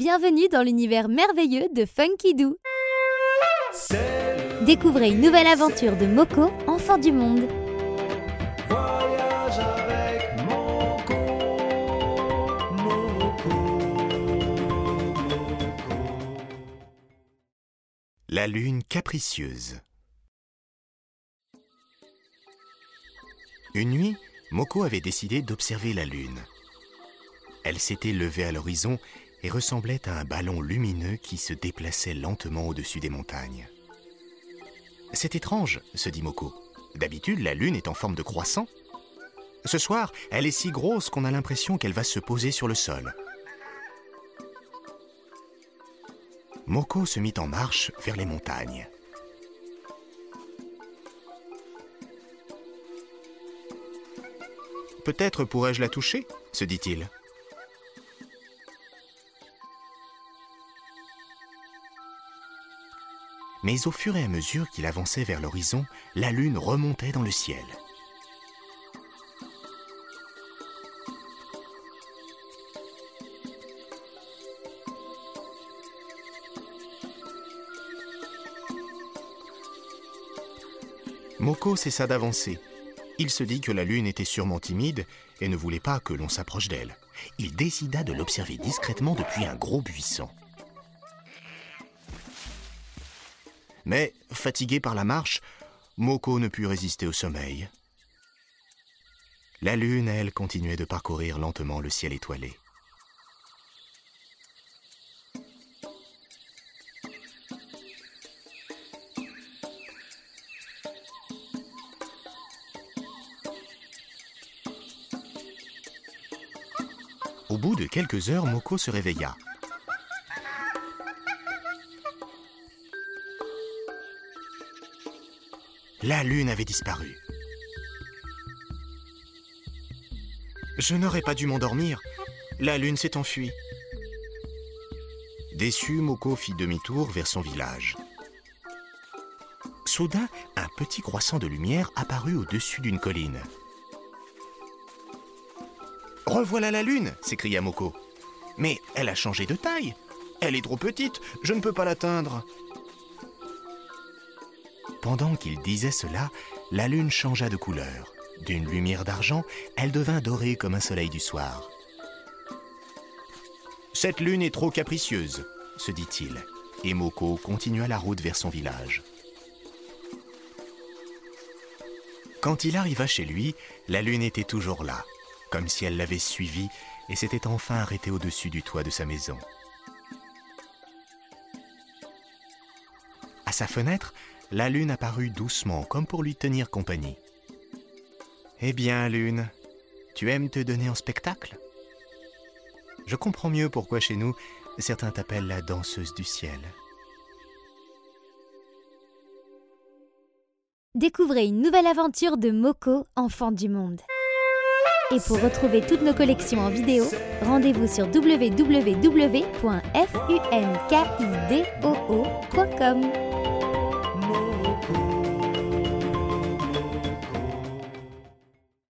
Bienvenue dans l'univers merveilleux de Funky Doo. Découvrez une nouvelle aventure de Moko, enfant du monde. Voyage avec Moko, Moko, Moko. La lune capricieuse. Une nuit, Moko avait décidé d'observer la lune. Elle s'était levée à l'horizon et ressemblait à un ballon lumineux qui se déplaçait lentement au-dessus des montagnes. C'est étrange, se dit Moko. D'habitude, la lune est en forme de croissant. Ce soir, elle est si grosse qu'on a l'impression qu'elle va se poser sur le sol. Moko se mit en marche vers les montagnes. Peut-être pourrais-je la toucher se dit-il. Mais au fur et à mesure qu'il avançait vers l'horizon, la lune remontait dans le ciel. Moko cessa d'avancer. Il se dit que la lune était sûrement timide et ne voulait pas que l'on s'approche d'elle. Il décida de l'observer discrètement depuis un gros buisson. Mais, fatigué par la marche, Moko ne put résister au sommeil. La lune, elle, continuait de parcourir lentement le ciel étoilé. Au bout de quelques heures, Moko se réveilla. La lune avait disparu. Je n'aurais pas dû m'endormir. La lune s'est enfuie. Déçu, Moko fit demi-tour vers son village. Soudain, un petit croissant de lumière apparut au-dessus d'une colline. Revoilà la lune s'écria Moko. Mais elle a changé de taille. Elle est trop petite, je ne peux pas l'atteindre. Pendant qu'il disait cela, la lune changea de couleur. D'une lumière d'argent, elle devint dorée comme un soleil du soir. Cette lune est trop capricieuse, se dit-il, et Moko continua la route vers son village. Quand il arriva chez lui, la lune était toujours là, comme si elle l'avait suivi et s'était enfin arrêtée au-dessus du toit de sa maison. À sa fenêtre, la lune apparut doucement, comme pour lui tenir compagnie. Eh bien, lune, tu aimes te donner en spectacle? Je comprends mieux pourquoi chez nous, certains t'appellent la danseuse du ciel. Découvrez une nouvelle aventure de Moko, enfant du monde. Et pour retrouver toutes nos collections en vidéo, rendez-vous sur www.funkidoo.com.